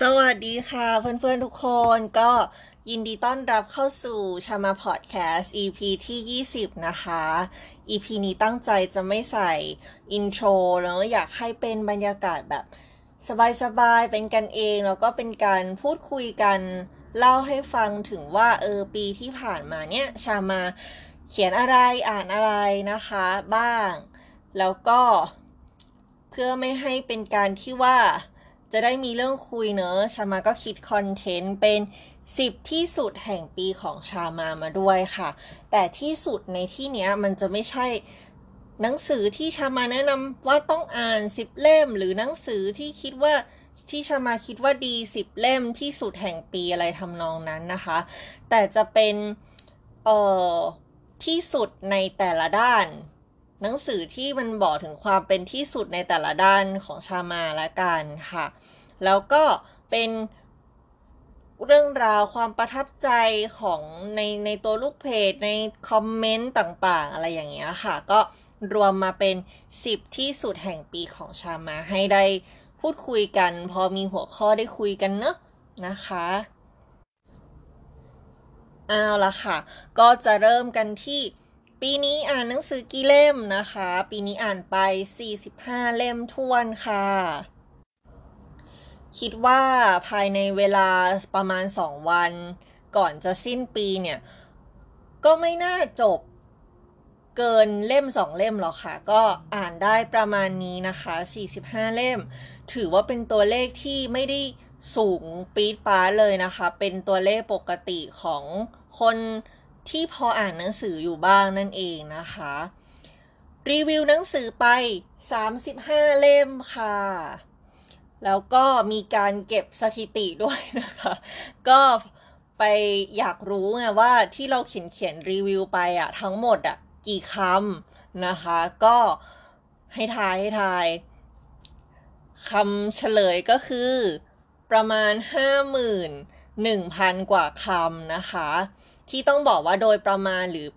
สวัสดีค่ะเพื่อนๆทุกคนก็ยินดีต้อนรับเข้าสู่ชามาพอดแคสต์ EP ที่ 20 นะคะ EP นี้ตั้งใจจะไม่ใส่อินโทรแล้วอยากให้เป็นบรรยากาศแบบสบายๆ เป็นกันเอง แล้วก็เป็นการพูดคุยกัน เล่าให้ฟังถึงว่าเออปีที่ผ่านมาเนี่ย ชามาเขียนอะไรอ่านอะไรนะคะบ้าง แล้วก็เพื่อไม่ให้เป็นการที่ว่า จะได้มีเรื่องคุยเนอะชามาก็คิดคอนเทนต์เป็น 10 ที่สุดแห่งปีของชามามาด้วยค่ะ แต่ที่สุดในที่เนี้ยมันจะไม่ใช่หนังสือที่ชามาแนะนำว่าต้องอ่าน 10 เล่ม หรือหนังสือที่คิดว่าที่ชามาคิดว่าดี10เล่มที่สุดแห่งปีอะไรทำนองนั้นนะคะ แต่จะเป็นเอ่อที่สุดในแต่ละด้าน หนังสือที่มันบอกถึงความเป็นที่สุดในแต่ละด้านของชามาละกันค่ะ แล้วก็เป็นเรื่องราวความประทับใจของในในตัวลูกเพจในคอมเมนต์ต่างๆ อะไรอย่างเงี้ยค่ะ ก็รวมมาเป็น 10 ที่สุดแห่งปีของชามาให้ได้พูดคุยกัน พอมีหัวข้อได้คุยกันเนอะนะคะเอาละค่ะ ก็จะเริ่มกันที่ปีนี้อ่านหนังสือกี่เล่มนะคะ ปีนี้อ่านไป 45 เล่มทวนค่ะ คิดว่าภายในเวลาประมาณ 2 วัน ก่อนจะสิ้นปีเนี่ย ก็ไม่น่าจบเกินเล่ม2เล่มหรอกค่ะ ก็อ่านได้ประมาณนี้นะคะ 45 เล่ม ถือว่าเป็นตัวเลขที่ไม่ได้สูงปี๊ดป้าเลยนะคะ เป็นตัวเลขปกติของคนที่พออ่านหนังสืออยู่บ้างนั่นเองนะคะ รีวิวหนังสือไป 35 เล่มค่ะ แล้วก็มีการเก็บสถิติด้วยนะคะ ก็ไปอยากรู้ไงว่าที่เราเขียนเขียนรีวิวไปอะทั้งหมดอะกี่คำนะคะ ก็ให้ทายให้ทายคำเฉลยก็คือ ประมาณ 51,000 กว่าคำนะคะ ที่ต้องบอกว่าโดยประมาณหรือ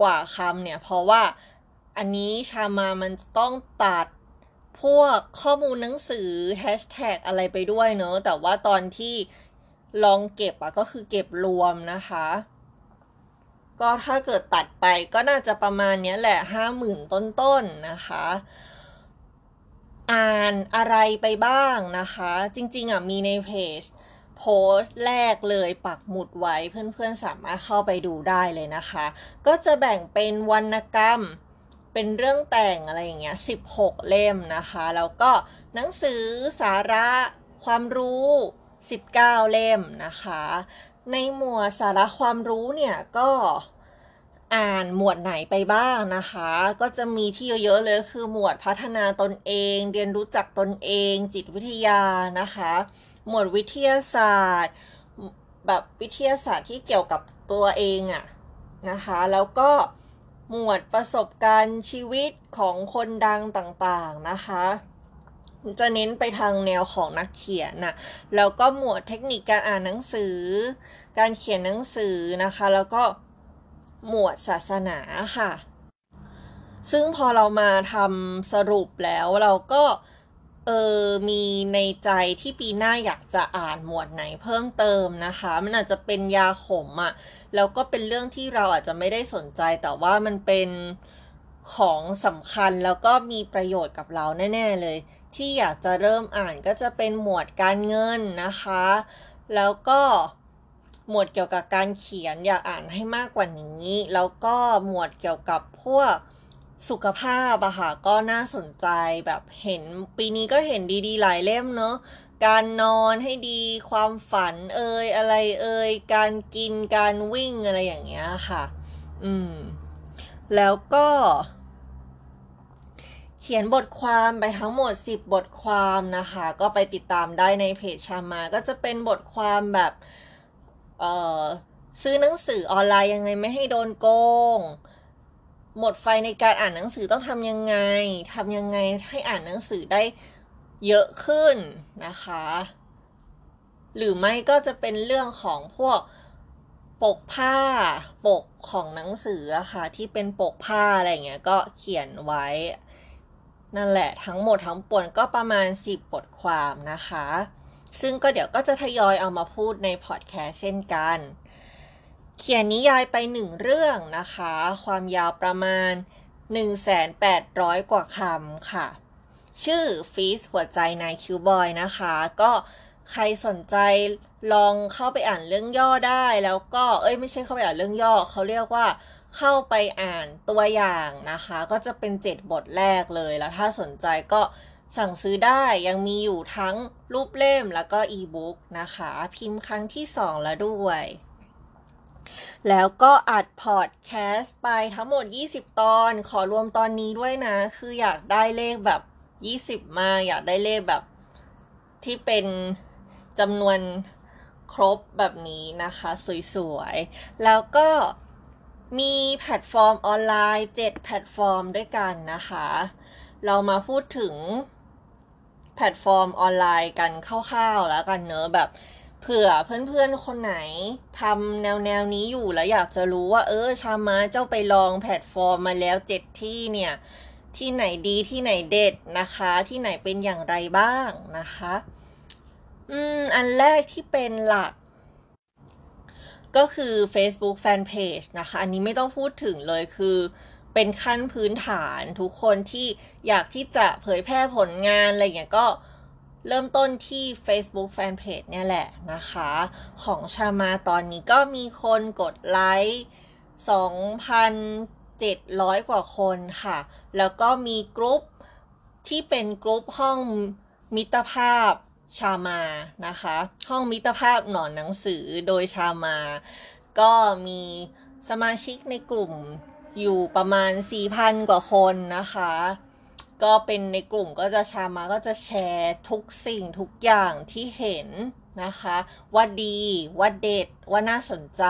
กว่าคำเนี่ย เพราะว่าอันนี้ชามามันต้องตัด พวกข้อมูลหนังสือแฮชแท็กอะไรไปด้วยเนอะแต่ว่าตอนที่ลองเก็บอะก็คือเก็บรวมนะคะ ก็ถ้าเกิดตัดไปก็น่าจะประมาณนี้แหละห้าหมื่นต้นๆนนะคะ อ่านอะไรไปบ้างนะคะ จริง ๆอะมีในเพจโพสต์แรกเลยปักหมุดไว้เพื่อนๆสามารถเข้าไปดูได้เลยนะคะ ก็จะแบ่งเป็นวรรณกรรม เป็นเรื่องแต่งอะไรอย่างเงี้ย 16 เล่มนะคะ แล้วก็หนังสือสาระความรู้ 19 เล่มนะคะ ในหมวดสาระความรู้เนี่ยก็อ่านหมวดไหนไปบ้างนะคะ ก็จะมีที่เยอะๆเลยคือหมวดพัฒนาตนเอง เรียนรู้จักตนเอง จิตวิทยานะคะ หมวดวิทยาศาสตร์ แบบวิทยาศาสตร์ที่เกี่ยวกับตัวเองอะนะคะ แล้วก็ หมวดประสบการณ์ชีวิตของคนดังต่างๆนะคะ จะเน้นไปทางแนวของนักเขียนนะแล้วก็หมวดเทคนิคการอ่านหนังสือ การเขียนหนังสือนะคะ แล้วก็หมวดศาสนาค่ะ ซึ่งพอเรามาทำสรุปแล้วเราก็ เออมีในใจที่ปีหน้าอยากจะอ่านหมวดไหนเพิ่มเติมนะคะ มันอาจจะเป็นยาขมอะ่ะแล้วก็เป็นเรื่องที่เราอาจจะไม่ได้สนใจแต่ว่ามันเป็นของสำคัญแล้วก็มีประโยชน์กับเราแน่ ๆเลย ที่อยากจะเริ่มอ่านก็จะเป็นหมวดการเงินนะคะ แล้วก็หมวดเกี่ยวกับการเขียนอยากอ่านให้มากกว่านี้ แล้วก็หมวดเกี่ยวกับพวก สุขภาพอะค่ะก็น่าสนใจแบบเห็นปีนี้ก็เห็นดีๆ หลายเล่มเนอะการนอนให้ดีความฝันเอ่ยอะไรเอ่ยการกินการวิ่งอะไรอย่างเงี้ยค่ะ อืม แล้วก็ เขียนบทความไปทั้งหมด 10 บทความนะคะ ก็ไปติดตามได้ในเพจชามา ก็จะเป็นบทความแบบ เอ่อ ซื้อหนังสือออนไลน์ยังไงไม่ให้โดนโกง หมดไฟในการอ่านหนังสือต้องทำยังไงทำยังไงให้อ่านหนังสือได้เยอะขึ้นนะคะ หรือไม่ก็จะเป็นเรื่องของพวกปกผ้าปกของหนังสืออะค่ะที่เป็นปกผ้าอะไรเงี้ยก็เขียนไว้ นั่นแหละทั้งหมดทั้งปวงก็ประมาณ 10 บทความนะคะ ซึ่งก็เดี๋ยวก็จะทยอยเอามาพูดในพอดแคสต์เช่นกัน เขียนนิยายไปหนึ่งเรื่องนะคะ ความยาวประมาณ 1,800 กว่าคำค่ะ ชื่อฟีสหัวใจนายคิวบอยนะคะ ก็ใครสนใจลองเข้าไปอ่านเรื่องย่อได้ แล้วก็เอ้ยไม่ใช่เข้าไปอ่านเรื่องย่อเขาเรียกว่าเข้าไปอ่านตัวอย่างนะคะ ก็จะเป็นเจ็ดบทแรกเลยแล้วถ้าสนใจก็สั่งซื้อได้ยังมีอยู่ทั้งรูปเล่มแล้วก็อีบุ๊กนะคะ พิมพ์ครั้งที่สองแล้วด้วย แล้วก็อัดพอดแคสต์ไปทั้งหมด 20 ตอน ขอรวมตอนนี้ด้วยนะ คืออยากได้เลขแบบ 20 มา อยากได้เลขแบบที่เป็นจำนวนครบแบบนี้นะคะ สวยๆ แล้วก็มีแพลตฟอร์มออนไลน์ 7 แพลตฟอร์มด้วยกันนะคะ เรามาพูดถึงแพลตฟอร์มออนไลน์กันคร่าวๆแล้วกันเนอะแบบ เผื่อเพื่อนๆคนไหนทำแนวแนวนี้อยู่แล้วอยากจะรู้ว่า เออชามาเจ้าไปลองแพลตฟอร์มมาแล้วเจ็ดที่เนี่ย ที่ไหนดีที่ไหนเด็ดนะคะ ที่ไหนเป็นอย่างไรบ้างนะคะ อืม อันแรกที่เป็นหลัก ก็คือ Facebook Fanpage นะคะ อันนี้ไม่ต้องพูดถึงเลยคือเป็นขั้นพื้นฐานทุกคนที่อยากที่จะเผยแพร่ผลงานอะไรเงี้ยก็ เริ่มต้นที่ Facebook Fanpage เนี่ยแหละนะคะ ของชามาตอนนี้ก็มีคนกดไลค์2,700 กว่าคนค่ะ แล้วก็มีกรุ๊ปที่เป็นกรุ๊ปห้องมิตรภาพชามานะคะ ห้องมิตรภาพหนอนหนังสือโดยชามา ก็มีสมาชิกในกลุ่มอยู่ประมาณ 4,000 กว่าคนนะคะ ก็เป็นในกลุ่มก็จะชามาก็จะแชร์ทุกสิ่งทุกอย่างที่เห็นนะคะ ว่าดีว่าเด็ดว่าน่าสนใจ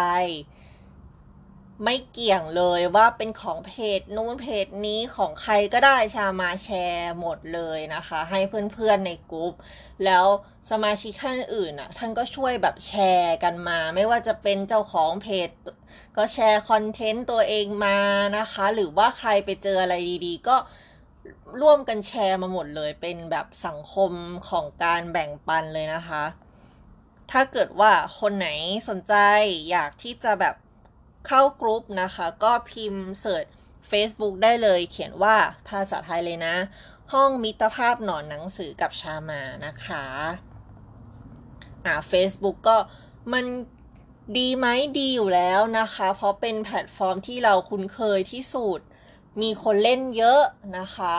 ไม่เกี่ยงเลยว่าเป็นของเพจนู้นเพจนี้ของใครก็ได้ชามาแชร์หมดเลยนะคะ ให้เพื่อนๆในกลุ่มแล้วสมาชิกท่านอื่นอะท่านก็ช่วยแบบแชร์กันมา ไม่ว่าจะเป็นเจ้าของเพจ ก็แชร์คอนเทนต์ตัวเองมานะคะ หรือว่าใครไปเจออะไรดีๆ ก็ ร่วมกันแชร์มาหมดเลย เป็นแบบสังคมของการแบ่งปันเลยนะคะ ถ้าเกิดว่าคนไหนสนใจอยากที่จะแบบเข้ากรุ๊ปนะคะ ก็พิมพ์ search Facebook ได้เลย เขียนว่าภาษาไทยเลยนะ ห้องมิตรภาพหนอนหนังสือกับชามานะคะอ่า Facebook ก็มันดีไหมดีอยู่แล้วนะคะ เพราะเป็นแพลตฟอร์มที่เราคุ้นเคยที่สุด มีคนเล่นเยอะนะคะ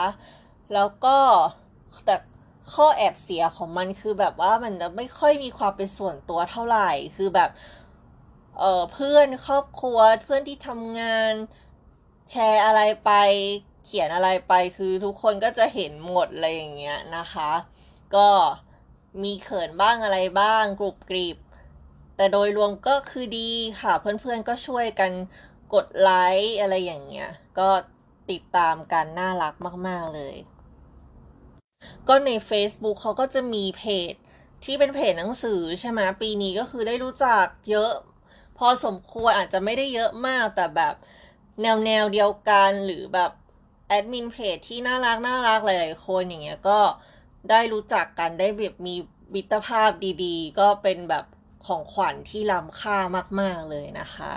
แล้วก็แต่ข้อแอบเสียของมันคือแบบว่ามันจะไม่ค่อยมีความเป็นส่วนตัวเท่าไหร่ คือแบบเออเพื่อนครอบครัวเพื่อนที่ทำงานแชร์อะไรไปเขียนอะไรไปคือทุกคนก็จะเห็นหมดอะไรอย่างเงี้ยนะคะ ก็มีเขินบ้างอะไรบ้างกรุบกริบแต่โดยรวมก็คือดีค่ะ เพื่อนๆก็ช่วยกันกดไลค์อะไรอย่างเงี้ย ก็ ติดตามกันน่ารักมาก ๆ เลย ก็ใน Facebook เขาก็จะมีเพจที่เป็นเพจหนังสือใช่ไหมปีนี้ก็คือได้รู้จักเยอะ พอสมควรอาจจะไม่ได้เยอะมากแต่แบบแนวแนวเดียวกันหรือแบบแอดมินเพจที่น่ารักน่ารักหลายๆคนอย่างเงี้ยก็ได้รู้จักกันได้แบบมีมิตรภาพดีๆ ก็เป็นแบบของขวัญที่ล้ำค่ามาก ๆ เลยนะคะ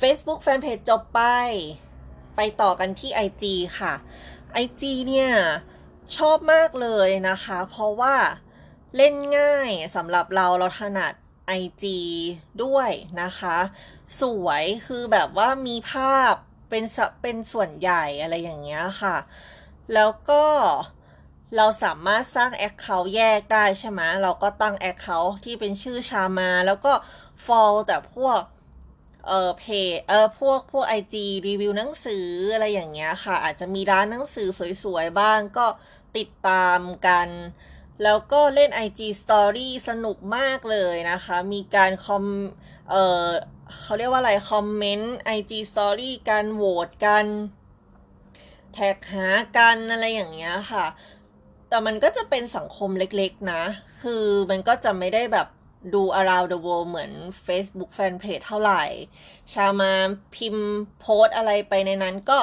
Facebook Fanpage จบไป ไปต่อกันที่ IG ค่ะ IG เนี่ยชอบมากเลยนะคะ เพราะว่าเล่นง่ายสำหรับเราเราถนัด IG ด้วยนะคะ สวยคือแบบว่ามีภาพเป็นเป็นส่วนใหญ่อะไรอย่างเงี้ยค่ะ แล้วก็เราสามารถสร้าง Account แยกได้ใช่ไหมเราก็ตั้ง Account ที่เป็นชื่อชามา แล้วก็ follow แต่พวก เออเพจเออพวกพวก IG รีวิวหนังสืออะไรอย่างเงี้ยค่ะ อาจจะมีร้านหนังสือสวยๆ บ้างก็ติดตามกัน แล้วก็เล่น IG Story สนุกมากเลยนะคะ มีการคอมเออเขาเรียกว่าอะไร คอมเมนต์ IG Story การโหวตกัน แท็กหากันอะไรอย่างเงี้ยค่ะ แต่มันก็จะเป็นสังคมเล็กๆนะ คือมันก็จะไม่ได้แบบ ดู around the world เหมือน Facebook Fanpage เท่าไหร่ ชามาพิมพ์โพสอะไรไปในนั้นก็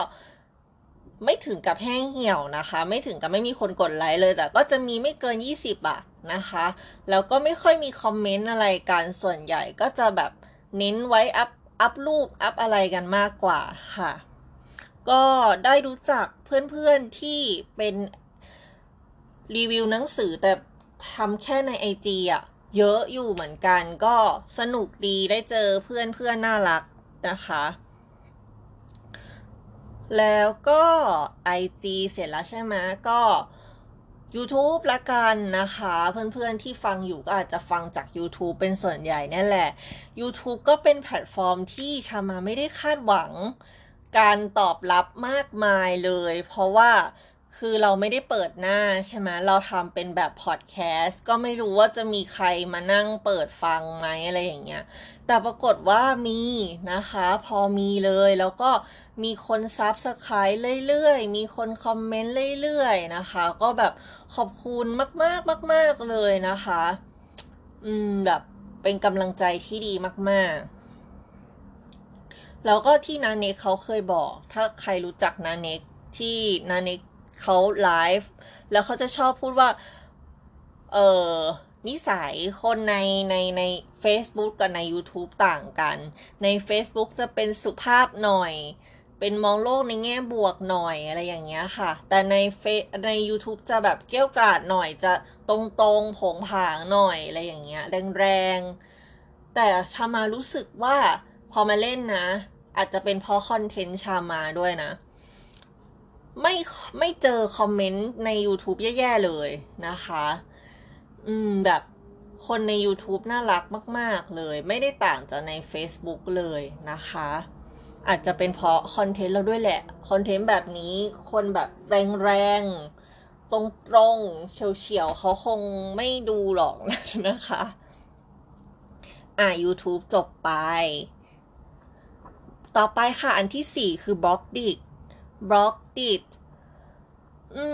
ไม่ถึงกับแห้งเหี่ยวนะคะ ไม่ถึงกับไม่มีคนกดไลค์เลย แต่ก็จะมีไม่เกิน 20อะนะคะ แล้วก็ไม่ค่อยมีคอมเมนต์อะไรกันส่วนใหญ่ก็จะแบบเน้นไว้อัพอัพรูปอัพอะไรกันมากกว่าค่ะ ก็ได้รู้จักเพื่อนๆที่เป็นรีวิวหนังสือแต่ทำแค่ในไอจีอะ เยอะอยู่เหมือนกันก็สนุกดีได้เจอเพื่อนเพื่อนน่ารักนะคะ แล้วก็ IG เสร็จแล้วใช่ไหมก็ YouTube ละกันนะคะ เพื่อนๆที่ฟังอยู่ก็อาจจะฟังจาก YouTube เป็นส่วนใหญ่นั่นแหละ YouTube ก็เป็นแพลตฟอร์มที่ชามาไม่ได้คาดหวังการตอบรับมากมายเลย เพราะว่า คือเราไม่ได้เปิดหน้าใช่ไหมเราทำเป็นแบบพอดแคสต์ก็ไม่รู้ว่าจะมีใครมานั่งเปิดฟังไหมอะไรอย่างเงี้ย แต่ปรากฏว่ามีนะคะ พอมีเลยแล้วก็มีคน subscribe เรื่อยๆ มีคนคอมเมนต์เรื่อยๆนะคะ ก็แบบขอบคุณมากๆมาก ๆเลยนะคะ อืมแบบเป็นกำลังใจที่ดีมาก ๆแล้วก็ที่น้าเน็กเขาเคยบอก ถ้าใครรู้จักน้าเน็กที่นาเน็ก เขาไลฟ์แล้วเขาจะชอบพูดว่า เออนิสัยคนในในใน Facebook กับใน YouTube ต่างกัน ใน Facebook จะเป็นสุภาพหน่อย เป็นมองโลกในแง่บวกหน่อยอะไรอย่างเงี้ยค่ะ แต่ในเฟใน YouTube จะแบบเกี้ยวกราดหน่อยจะตรงตรงผงผางหน่อยอะไรอย่างเงี้ย แรงๆ แต่ชามารู้สึกว่าพอมาเล่นนะ อาจจะเป็นเพราะคอนเทนต์ชามาด้วยนะ ไม่ไม่เจอคอมเมนต์ใน YouTube แย่ๆเลยนะคะ อืมแบบคนใน YouTube น่ารักมาก ๆ เลย ไม่ได้ต่างจากใน Facebook เลยนะคะ อาจจะเป็นเพราะคอนเทนต์เราด้วยแหละ คอนเทนต์แบบนี้คนแบบแรงๆ ตรงๆ เฉียวๆ เขาคงไม่ดูหรอกนะคะ อ่า YouTube จบไป ต่อไปค่ะ อันที่สี่คือ Blockdit Blockdit อื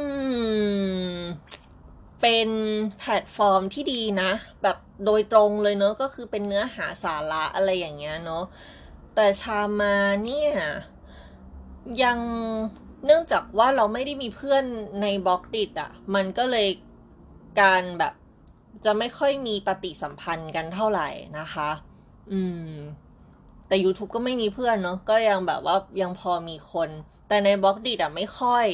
ม เป็นแพลตฟอร์มที่ดีนะ แบบโดยตรงเลยเนอะก็คือเป็นเนื้อหาสาระอะไรอย่างเงี้ยเนอะแต่ชามาเนี่ย ยังเนื่องจากว่าเราไม่ได้มีเพื่อนใน Blockdit อะมันก็เลยการแบบจะไม่ค่อยมีปฏิสัมพันธ์กันเท่าไหร่นะคะ อืม แต่ YouTube ก็ไม่มีเพื่อนเนาะก็ยังแบบว่ายังพอมีคน แต่ใน Blockdit อะไม่ค่อย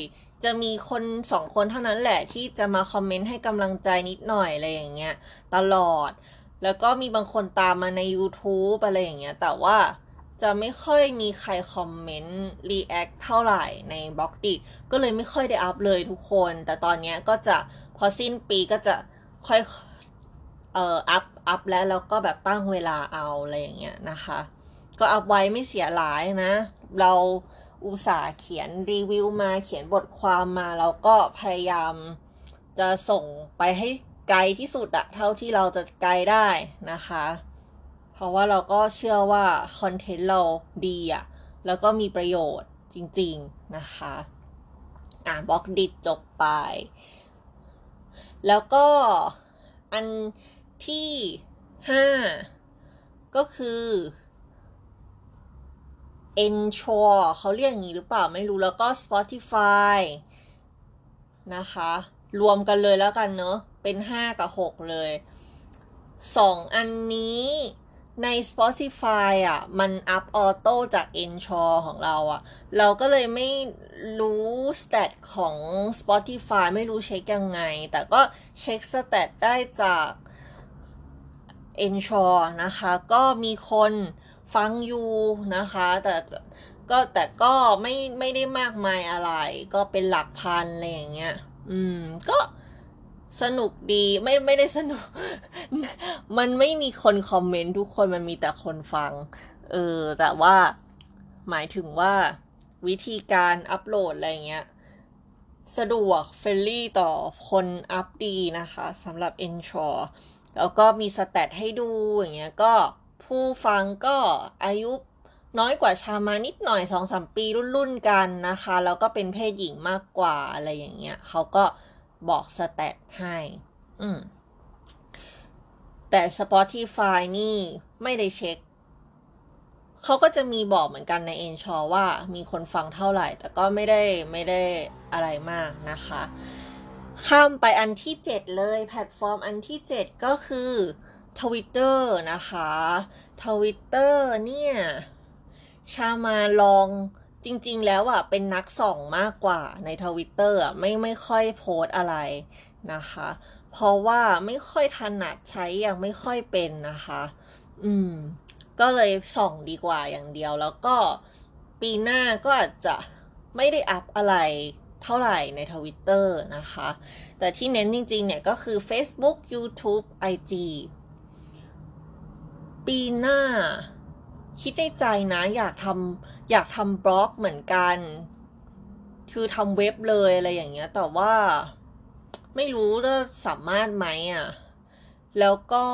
จะมีคนสองคนเท่านั้นแหละที่จะมาคอมเมนต์ให้กำลังใจนิดหน่อยอะไรอย่างเงี้ยตลอด แล้วก็มีบางคนตามมาใน YouTube อะไรอย่างเงี้ย แต่ว่าจะไม่ค่อยมีใครคอมเมนต์ react เท่าไหร่ใน Blockditก็เลยไม่ค่อยได้อัพเลยทุกคน แต่ตอนนี้ก็จะพอสิ้นปีก็จะค่อยเอ่ออัพอัพแล้วแล้วก็แบบตั้งเวลาเอาอะไรอย่างเงี้ยนะคะ ก็อัพไว้ไม่เสียหลายนะ เรา อุตส่าห์เขียนรีวิวมาเขียนบทความมาแล้วก็พยายามจะส่งไปให้ไกลที่สุดอะเท่าที่เราจะไกลได้นะคะ เพราะว่าเราก็เชื่อว่าคอนเทนต์เราดีอะแล้วก็มีประโยชน์จริงๆนะคะ อะบล็อกดิจบไป แล้วก็อันที่ 5 ก็คือ Ensure เขาเรียกอย่างนี้หรือเปล่าไม่รู้แล้วก็ Spotify นะคะ รวมกันเลยแล้วกันเนอะ เป็น 5 กับ 6 เลย 2 อันนี้ใน Spotify อะ มันอัพออโต้จาก Ensure ของเราอะ เราก็เลยไม่รู้ stat ของ Spotify ไม่รู้เช็คยังไง แต่ก็เช็ค stat ได้จาก Anchor นะคะ ก็มีคน ฟังอยู่นะคะ แต่ก็แต่ก็ไม่ไม่ได้มากมายอะไร ก็เป็นหลักพันอะไรอย่างเงี้ย อืม ก็สนุกดีไม่ไม่ได้สนุก มันไม่มีคนคอมเมนต์ทุกคนมันมีแต่คนฟัง เออ แต่ว่าหมายถึงว่าวิธีการอัปโหลดอะไรเงี้ย สะดวก friendly ต่อคนอัพดีนะคะสำหรับ e n s u r e แล้วก็มี stat ให้ดูอย่างเงี้ยก็ ผู้ฟังก็อายุน้อยกว่าชามานิดหน่อยสองสามปีรุ่นๆกันนะคะ แล้วก็เป็นเพศหญิงมากกว่าอะไรอย่างเงี้ยเขาก็บอกสแตทให้ อืม แต่ Spotify นี่ไม่ได้เช็ค เขาก็จะมีบอกเหมือนกันในเอนชอว่ามีคนฟังเท่าไหร่ แต่ก็ไม่ได้ไม่ได้อะไรมากนะคะ ข้ามไปอันที่ 7 เลย แพลตฟอร์มอันที่ 7 ก็คือ Twitter นะคะ Twitter เนี่ย ชามาลองจริง ๆ แล้วอะเป็นนักส่องมากกว่าในทวิตเตอร์อะไม่ไม่ค่อยโพสอะไรนะคะ เพราะว่าไม่ค่อยถนัดใช้ยังไม่ค่อยเป็นนะคะ อืม ก็เลยส่องดีกว่าอย่างเดียว แล้วก็ปีหน้าก็อาจจะไม่ได้อัพอะไรเท่าไหร่ในทวิตเตอร์นะคะ แต่ที่เน้นจริง ๆ เนี่ยก็คือ Facebook YouTube IG ปีหน้า คิดในใจนะอยากทำอยากทำบล็อกเหมือนกัน คือทำเว็บเลยอะไรอย่างเงี้ย แต่ว่าไม่รู้จะสามารถไหมอะ แล้วก็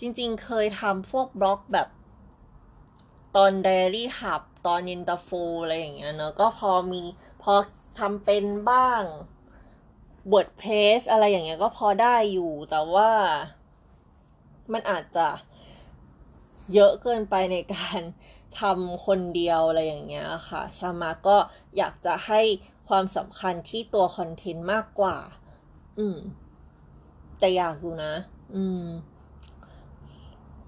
จริงๆเคยทำพวกบล็อกแบบ ตอนไดอารี่หับตอนยินตาโฟอะไรอย่างเงี้ยเนอะก็พอมีพอทำเป็นบ้าง WordPress อะไรอย่างเงี้ยก็พอได้อยู่แต่ว่ามันอาจจะ เยอะเกินไปในการทำคนเดียวอะไรอย่างเงี้ยค่ะ ชามาก็อยากจะให้ความสำคัญที่ตัวคอนเทนต์มากกว่า อืม แต่อยากดูนะ อืม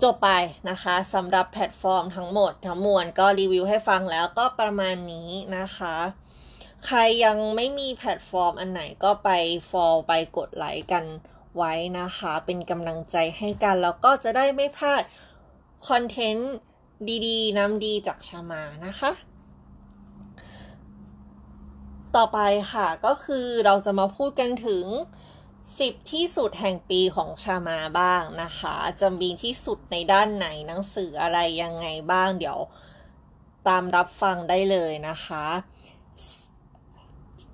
จบไปนะคะสำหรับแพลตฟอร์มทั้งหมดทั้งมวลก็รีวิวให้ฟังแล้วก็ประมาณนี้นะคะ ใครยังไม่มีแพลตฟอร์มอันไหนก็ไป follow ไปกดไลค์กันไว้นะคะ เป็นกำลังใจให้กันแล้วก็จะได้ไม่พลาด คอนเทนต์ดีๆน้ำดีจากชามานะคะ ต่อไปค่ะก็คือเราจะมาพูดกันถึง 10 ที่สุดแห่งปีของชามาบ้างนะคะ จะมีที่สุดในด้านไหนหนังสืออะไรยังไงบ้างเดี๋ยวตามรับฟังได้เลยนะคะ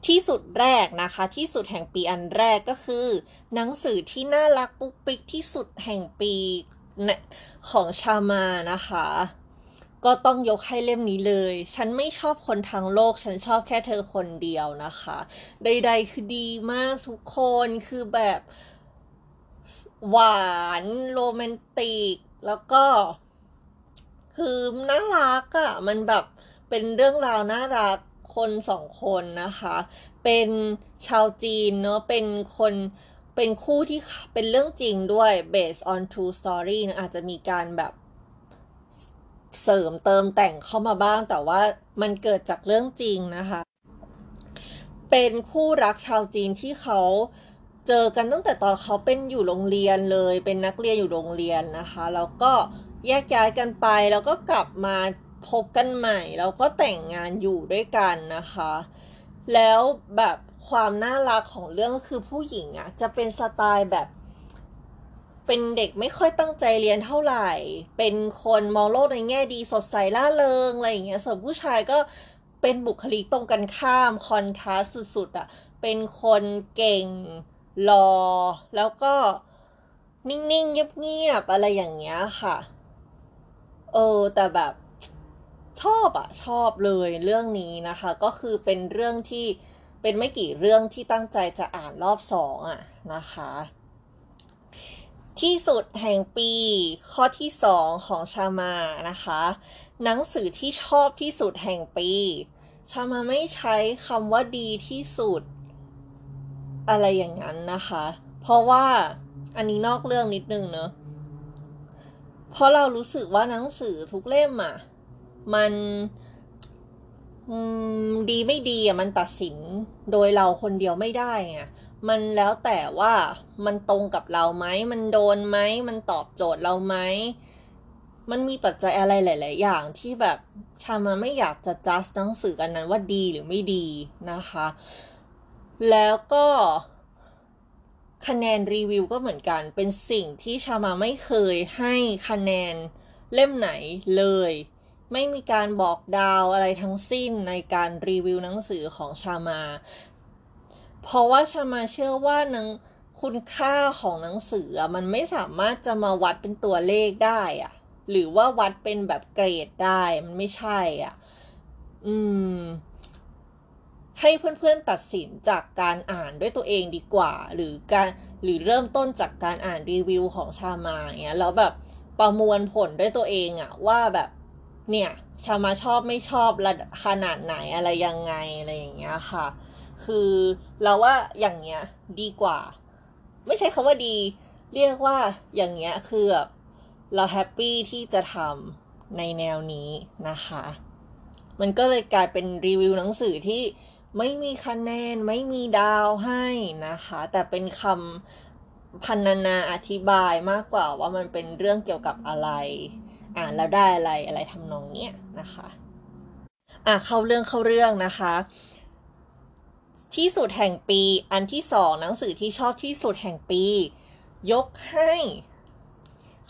ที่สุดแรกนะคะ ที่สุดแห่งปีอันแรกก็คือ หนังสือที่น่ารักปุ๊กปิ๊กที่สุดแห่งปี ของชามานะคะ ก็ต้องยกให้เล่มนี้เลย ฉันไม่ชอบคนทั้งโลก ฉันชอบแค่เธอคนเดียวนะคะ ใด ๆ คือดีมากทุกคนคือแบบหวานโรแมนติก แล้วก็ คือน่ารักอะ่ะ มันแบบเป็นเรื่องราวน่ารักคนสองคนนะคะ เป็นชาวจีนเนาะเป็นคน เป็นคู่ที่เป็นเรื่องจริงด้วย based on true story นะอาจจะมีการแบบเสริมเติมแต่งเข้ามาบ้าง แต่ว่ามันเกิดจากเรื่องจริงนะคะ เป็นคู่รักชาวจีนที่เขาเจอกันตั้งแต่ตอนเขาเป็นอยู่โรงเรียนเลย เป็นนักเรียนอยู่โรงเรียนนะคะ แล้วก็แยกย้ายกันไป แล้วก็กลับมาพบกันใหม่ แล้วก็แต่งงานอยู่ด้วยกันนะคะ แล้วแบบ ความน่ารักของเรื่องก็คือผู้หญิงอะ่ะจะเป็นสไตล์แบบ เป็นเด็กไม่ค่อยตั้งใจเรียนเท่าไหร่ เป็นคนมองโลกในแง่ดีสดใสล่าเริงอะไรอย่างเงี้ยส่วนผู้ชายก็เป็นบุคลิกตรงกันข้ามคอนทราสสุดๆอะ่ะเป็นคนเก่งรอ แล้วก็นิ่งๆเงียบๆอะไรอย่างเงี้ยค่ะ เออ แต่แบบชอบอะชอบเลยเรื่องนี้นะคะ ก็คือเป็นเรื่องที่ เป็นไม่กี่เรื่องที่ตั้งใจจะอ่านรอบสองอะนะคะ ที่สุดแห่งปีข้อที่สองของชามานะคะ หนังสือที่ชอบที่สุดแห่งปี ชามาไม่ใช้คำว่าดีที่สุด อะไรอย่างนั้นนะคะ เพราะว่าอันนี้นอกเรื่องนิดนึงเนอะเพราะเรารู้สึกว่าหนังสือทุกเล่มอะมัน ดีไม่ดีอะมันตัดสินโดยเราคนเดียวไม่ได้ไงมันแล้วแต่ว่ามันตรงกับเราไหมมันโดนไหมมันตอบโจทย์เราไหมมันมีปัจจัยอะไรหลาย ๆ อย่างที่แบบชามาไม่อยากจะจัดหนังสือกันนั้นว่าดีหรือไม่ดีนะคะ แล้วก็คะแนนรีวิวก็เหมือนกัน เป็นสิ่งที่ชามาไม่เคยให้คะแนนเล่มไหนเลย ไม่มีการบอกดาวอะไรทั้งสิ้นในการรีวิวหนังสือของชามา เพราะว่าชามาเชื่อว่านังคุณค่าของหนังสือมันไม่สามารถจะมาวัดเป็นตัวเลขได้อะหรือว่าวัดเป็นแบบเกรดได้มันไม่ใช่อะ อืม ให้เพื่อนๆตัดสินจากการอ่านด้วยตัวเองดีกว่า หรือการหรือเริ่มต้นจากการอ่านรีวิวของชามาเงี้ยแล้วแบบประมวลผลด้วยตัวเองอะว่าแบบ เนี่ยชามาชอบไม่ชอบระขนาดไหนอะไรยังไงอะไรอย่างเงี้ยค่ะ คือเราว่าอย่างเงี้ยดีกว่า ไม่ใช่คำว่าดี เรียกว่าอย่างเงี้ยคือแบบเราแฮปปี้ที่จะทำในแนวนี้นะคะ มันก็เลยกลายเป็นรีวิวหนังสือที่ไม่มีคะแนนไม่มีดาวให้นะคะ แต่เป็นคำพันนาอธิบายมากกว่าว่ามันเป็นเรื่องเกี่ยวกับอะไร อ่านแล้วได้อะไรอะไรทำนองเนี้ยนะคะอะเข้าเรื่องเข้าเรื่องนะคะ ที่สุดแห่งปีอันที่สองหนังสือที่ชอบที่สุดแห่งปี ยกให้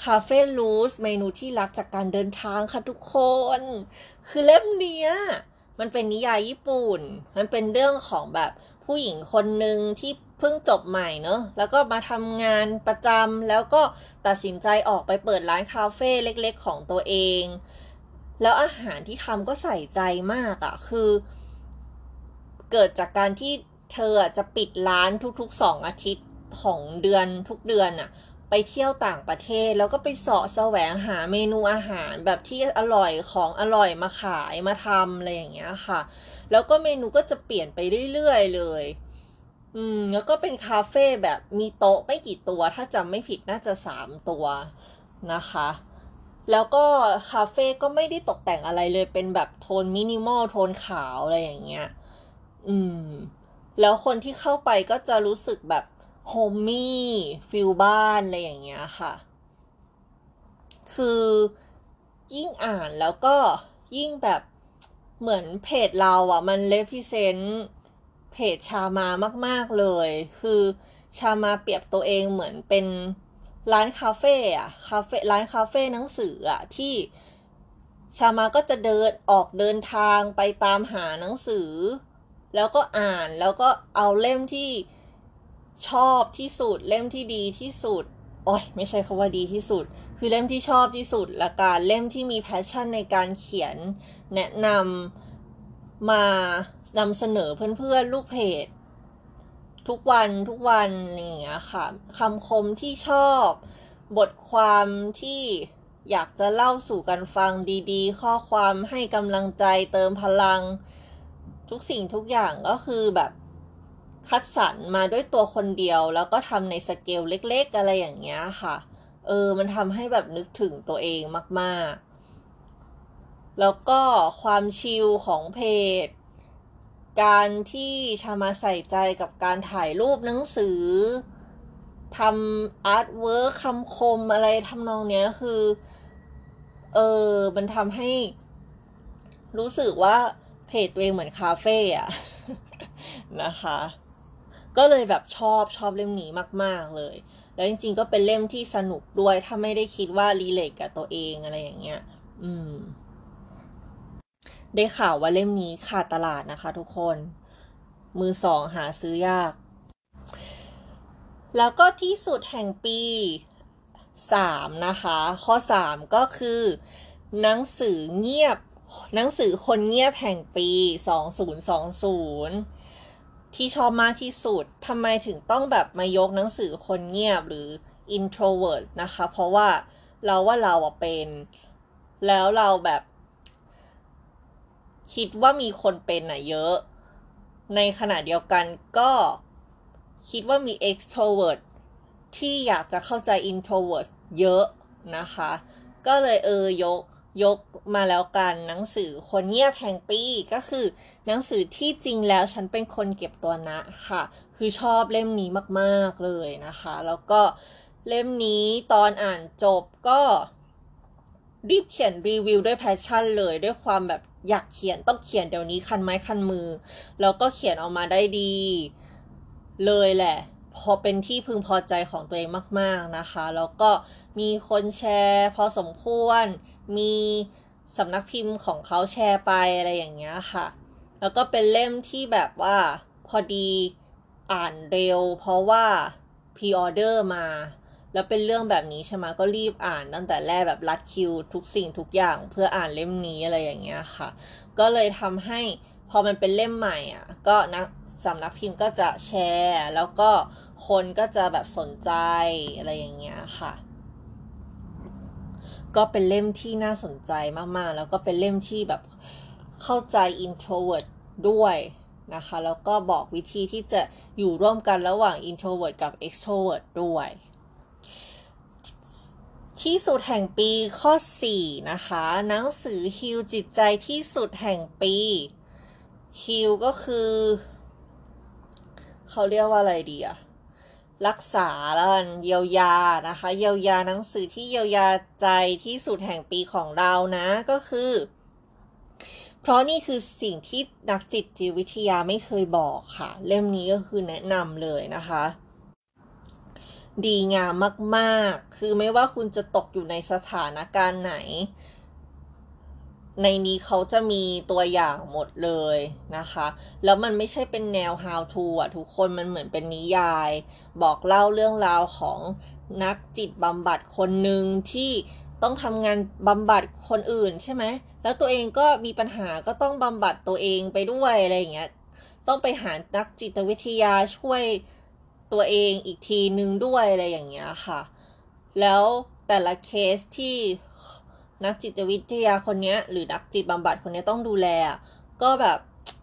คาเฟ่ลูสเมนูที่รักจากการเดินทางค่ะทุกคน คือเล่มเนี้ยมันเป็นนิยายญี่ปุ่น มันเป็นเรื่องของแบบผู้หญิงคนหนึ่งที่ เพิ่งจบใหม่เนอะแล้วก็มาทำงานประจำแล้วก็ตัดสินใจออกไปเปิดร้านคาเฟ่เล็กๆ ของตัวเอง แล้วอาหารที่ทำก็ใส่ใจมากอะคือ เกิดจากการที่เธอจะปิดร้านทุกๆสองอาทิตย์ของเดือนทุกเดือนอะไปเที่ยวต่างประเทศแล้วก็ไปเสาะแสวงหาเมนูอาหารแบบที่อร่อยของอร่อยมาขายมาทำอะไรอย่างเงี้ยค่ะ แล้วก็เมนูก็จะเปลี่ยนไปเรื่อยๆเลย อืม แล้วก็เป็นคาเฟ่แบบมีโต๊ะไม่กี่ตัว ถ้าจำไม่ผิดน่าจะสามตัวนะคะ แล้วก็คาเฟ่ก็ไม่ได้ตกแต่งอะไรเลย เป็นแบบโทนมินิมอลโทนขาวอะไรอย่างเงี้ย อืม แล้วคนที่เข้าไปก็จะรู้สึกแบบ homey feel บ้านอะไรอย่างเงี้ยค่ะ คือยิ่งอ่านแล้วก็ยิ่งแบบเหมือนเพจเราอะ มัน represent เพจชามามาก ๆเลย คือชามาเปรียบตัวเองเหมือนเป็นร้านคาเฟ่อะคาเฟ่ร้านคาเฟ่หนังสืออะที่ชามาก็จะเดินออกเดินทางไปตามหาหนังสือ แล้วก็อ่านแล้วก็เอาเล่มที่ชอบที่สุด เล่มที่ดีที่สุดโอ้ยไม่ใช่คำว่าดีที่สุด คือเล่มที่ชอบที่สุดละกันเล่มที่มี passion ในการเขียนแนะนำมา นำเสนอเพื่อนๆ ลูกเพจ ทุกวันทุกวันอย่างเงี้ยค่ะคำคมที่ชอบ บทความที่อยากจะเล่าสู่กันฟังดีๆ ข้อความให้กำลังใจเติมพลัง ทุกสิ่งทุกอย่างก็คือแบบคัดสรรมาด้วยตัวคนเดียว แล้วก็ทำในสเกลเล็ก ๆ อะไรอย่างเงี้ยค่ะ เออ มันทำให้แบบนึกถึงตัวเองมากๆ แล้วก็ความชิลของเพจ การที่ชามาใส่ใจกับการถ่ายรูปหนังสือทำ artwork คำคมอะไรทำนองเนี้ยคือ เออ มันทำให้ รู้สึกว่าเพจตัวเองเหมือนคาเฟ่อะนะคะ ก็เลยแบบชอบชอบเล่มนี้มาก ๆ เลย แล้วจริง ๆ ก็เป็นเล่มที่สนุกด้วย ถ้าไม่ได้คิดว่ารีเลทกับตัวเองอะไรอย่างเงี้ย อืม ได้ข่าวว่าเล่มนี้ขาดตลาดนะคะทุกคน มือสองหาซื้อยาก แล้วก็ที่สุดแห่งปีสามนะคะ ข้อสามก็คือ หนังสือเงียบหนังสือคนเงียบแห่งปีสองศูนย์สองศูนย์ที่ชอบมากที่สุดทำไมถึงต้องแบบมายกหนังสือคนเงียบหรือ introvert นะคะ เพราะว่าเราว่าเราเป็น แล้วเราแบบ คิดว่ามีคนเป็นอะเยอะ ในขณะเดียวกันก็คิดว่ามี extrovert ที่อยากจะเข้าใจ introvert เยอะนะคะ ก็เลยเออยกยกมาแล้วกันหนังสือคนเงียบแห่งปีก็คือ หนังสือที่จริงแล้วฉันเป็นคนเก็บตัวนะค่ะ คือชอบเล่มนี้มาก ๆ เลยนะคะ แล้วก็เล่มนี้ตอนอ่านจบก็ รีบเขียนรีวิวด้วยแพชชั่นเลยด้วยความแบบอยากเขียนต้องเขียนเดี๋ยวนี้คันไม้คันมือ แล้วก็เขียนออกมาได้ดี เลยแหละ พอเป็นที่พึงพอใจของตัวเองมาก ๆนะคะ แล้วก็มีคนแชร์พอสมควร มีสำนักพิมพ์ของเขาแชร์ไปอะไรอย่างเงี้ยค่ะ แล้วก็เป็นเล่มที่แบบว่าพอดีอ่านเร็ว เพราะว่าพรีออเดอร์มา แล้วเป็นเรื่องแบบนี้ใช่ไหมก็รีบอ่านตั้งแต่แรกแบบรัดคิว ทุกสิ่งทุกอย่างเพื่ออ่านเล่มนี้อะไรอย่างเงี้ยค่ะ ก็เลยทำให้พอมันเป็นเล่มใหม่อะ ก็นักสำนักพิมพ์ก็จะแชร์ แล้วก็คนก็จะแบบสนใจอะไรอย่างเงี้ยค่ะ ก็เป็นเล่มที่น่าสนใจมากๆ แล้วก็เป็นเล่มที่แบบเข้าใจ introvert ด้วยนะคะ แล้วก็บอกวิธีที่จะอยู่ร่วมกันระหว่าง introvert กับ extrovert ด้วย ที่สุดแห่งปีข้อ 4 นะคะ หนังสือฮิวจิตใจที่สุดแห่งปีฮิวก็คือ เขาเรียกว่าอะไรดีอะรักษาแล้วเยียวยานะคะ เยียวยาหนังสือที่เยียวยาใจที่สุดแห่งปีของเรานะก็คือ เพราะนี่คือสิ่งที่นักจิตวิทยาไม่เคยบอกค่ะ เล่มนี้ก็คือแนะนำเลยนะคะ ดีงามมาก ๆ คือไม่ว่าคุณจะตกอยู่ในสถานการณ์ไหน ในนี้เขาจะมีตัวอย่างหมดเลยนะคะ แล้วมันไม่ใช่เป็นแนว how to อะทุกคนมันเหมือนเป็นนิยาย บอกเล่าเรื่องราวของนักจิตบำบัดคนหนึ่งที่ต้องทำงานบำบัดคนอื่นใช่ไหม แล้วตัวเองก็มีปัญหาก็ต้องบำบัดตัวเองไปด้วยอะไรอย่างเงี้ย ต้องไปหานักจิตวิทยาช่วย ตัวเองอีกทีนึงด้วยอะไรอย่างเงี้ยค่ะ แล้วแต่ละเคสที่นักจิตวิทยาคนนี้หรือนักจิตบำบัดคนนี้ต้องดูแล ก็แบบ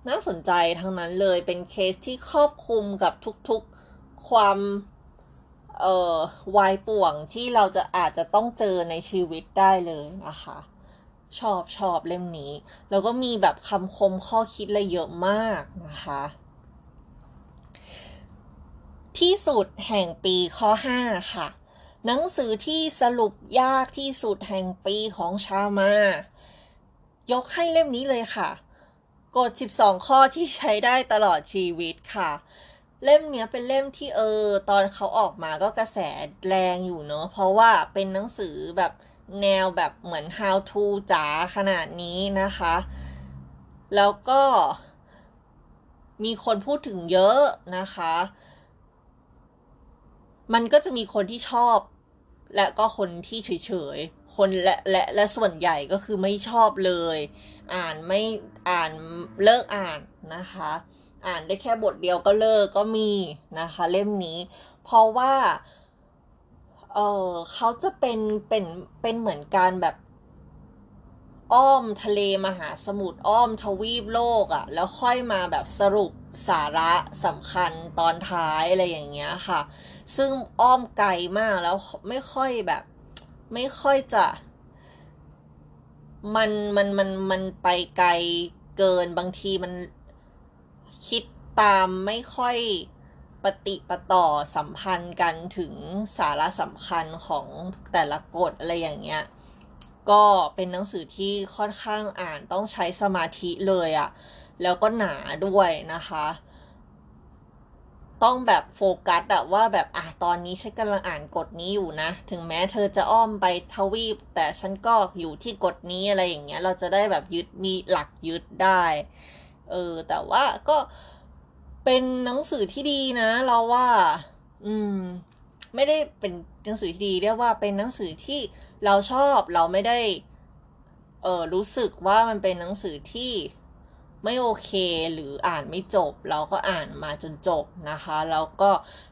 น่าสนใจทั้งนั้นเลยเป็นเคสที่ครอบคลุมกับทุกๆความเอ่อวายป่วงที่เราจะอาจจะต้องเจอในชีวิตได้เลยนะคะชอบชอบเล่มนี้ แล้วก็มีแบบคำคมข้อคิดอะไรเยอะมากนะคะ ที่สุดแห่งปีข้อ 5 ค่ะ หนังสือที่สรุปยากที่สุดแห่งปีของชามา ยกให้เล่มนี้เลยค่ะ กฎ 12 ข้อที่ใช้ได้ตลอดชีวิตค่ะ เล่มเนี้ยเป็นเล่มที่เออ ตอนเขาออกมาก็กระแสแรงอยู่เนอะเพราะว่าเป็นหนังสือแบบแนวแบบเหมือน how to จ๋าขนาดนี้นะคะ แล้วก็มีคนพูดถึงเยอะนะคะ มันก็จะมีคนที่ชอบ และก็คนที่เฉยๆ คนและและและส่วนใหญ่ก็คือไม่ชอบเลย อ่านไม่อ่านเลิกอ่านนะคะ อ่านได้แค่บทเดียวก็เลิกก็มีนะคะ เล่มนี้ เพราะว่าเออเขาจะเป็นเป็นเป็นเหมือนการแบบอ้อมทะเลมหาสมุทรอ้อมทวีปโลกอะ่ะ แล้วค่อยมาแบบสรุป สาระสำคัญตอนท้ายอะไรอย่างเงี้ยค่ะ ซึ่งอ้อมไกลมากแล้วไม่ค่อยแบบ ไม่ค่อยจะ มันมันมันมันไปไกลเกินบางทีมันคิดตามไม่ค่อยปฏิปต่อสัมพันธ์กันถึงสาระสำคัญของแต่ละกฎอะไรอย่างเงี้ย ก็เป็นหนังสือที่ค่อนข้างอ่านต้องใช้สมาธิเลยอะ แล้วก็หนาด้วยนะคะ ต้องแบบโฟกัสอะว่าแบบอะตอนนี้ฉันกำลังอ่านกฎนี้อยู่นะ ถึงแม้เธอจะอ้อมไปทวีป แต่ฉันก็อยู่ที่กฎนี้อะไรอย่างเงี้ย เราจะได้แบบยึดมีหลักยึดได้ เออ แต่ว่าก็เป็นหนังสือที่ดีนะ เราว่า อืม ไม่ได้เป็นหนังสือที่ดีเรียกว่าเป็นหนังสือที่เราชอบเราไม่ได้ เออรู้สึกว่ามันเป็นหนังสือที่ ไม่โอเคหรืออ่านไม่จบ เราก็อ่านมาจนจบนะคะ แล้วก็